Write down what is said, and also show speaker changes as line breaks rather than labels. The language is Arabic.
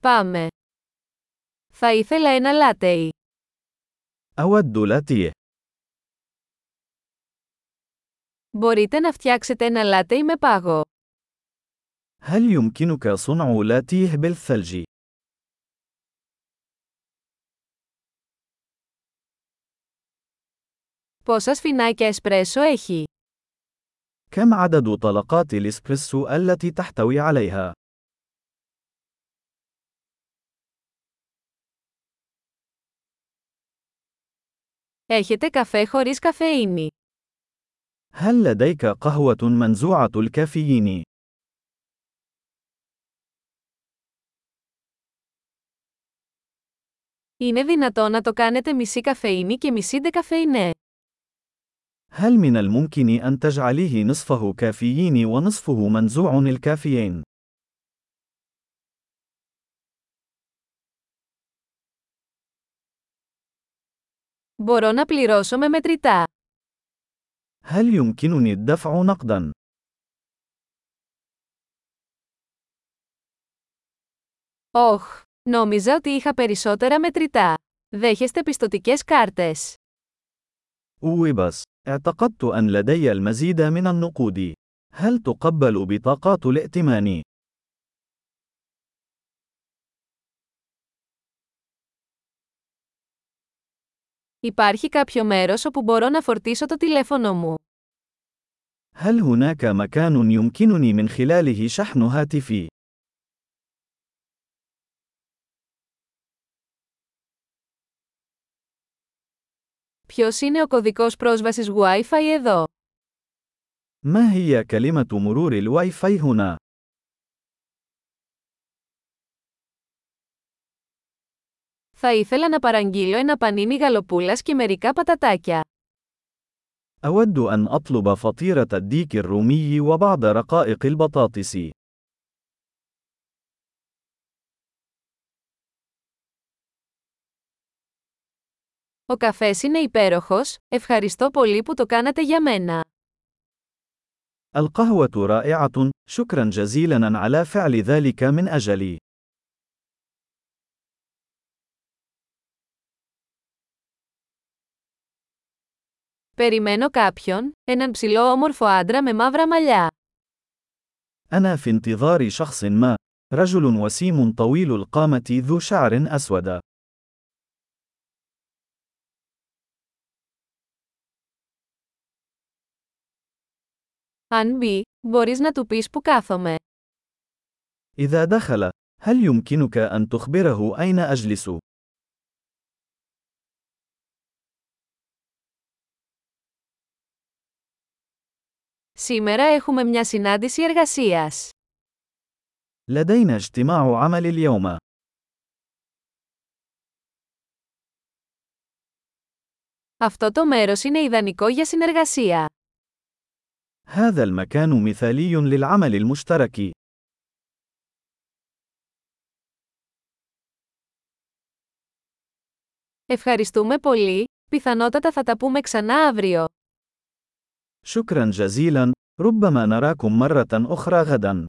Πάμε. Θα ήθελα ένα λάτεϊ.
أود لاتيه.
Μπορείτε να φτιάξετε ένα λάτεϊ με πάγο.
هل يمكنك صنع لاتيه بالثلج؟
Πόσα σφινάκια εσπρέσο έχει?
كم عدد طلقات الإسبريسو التي تحتوي عليها؟
Έχετε καφέ χωρίς καφεΐνη.
هل لديك قهوة منزوعة الكافيين؟
Είναι δυνατό να το κάνετε μισή καφεΐνη και μισή ντεκαφεϊνέ.
هل من الممكن أن تجعليه نصفه كافيين ونصفه منزوع الكافيين؟
Μπορώ να πληρώσω με μετρητά.
هل يمكنني الدفع نقدا؟
Όχ, νόμιζα ότι είχα περισσότερα μετρητά. Δέχεστε πιστοτικές κάρτες.
أوبس، اعتقدت أن لدي المزيد من النقود. هل تقبل بطاقات الائتمان؟
Υπάρχει κάποιο μέρος όπου μπορώ να φορτίσω το τηλέφωνο μου.
هل هناك مكان يمكنني من خلاله شحن هاتفي؟
Ποιος είναι ο κωδικός πρόσβασης Wi-Fi εδώ?
ما هي كلمة مرور الواي فاي هنا؟
Θα ήθελα να παραγγείλω ένα πανίνι γαλοπούλας και μερικά πατατάκια.
أود أن أطلب فطيرة الديك الرومي وبعض رقائق البطاطس.
Ο καφές είναι υπέροχος, ευχαριστώ πολύ που το κάνατε για μένα.
القهوة رائعة، شكرا جزيلا على فعل ذلك من أجلي.
Περιμένω κάποιον, έναν ψηλό όμορφο άντρα με μαύρα μαλλιά.
أنا في انتظار شخص ما. رجل وسيم طويل القامة ذو شعر أسود.
Αν μπει, μπορείς να του πεις που κάθομαι.
إذا دخل، هل يمكنك أن تخبره أين أجلس؟
Σήμερα έχουμε μια συνάντηση εργασίας.
لدينا اجتماع عمل اليوم.
Αυτό το μέρος είναι ιδανικό για συνεργασία.
هذا المكان مثالي للعمل المشترك.
Ευχαριστούμε πολύ, πιθανότατα θα τα πούμε ξανά αύριο.
شكرا جزيلا، ربما نراكم مرة أخرى غدا.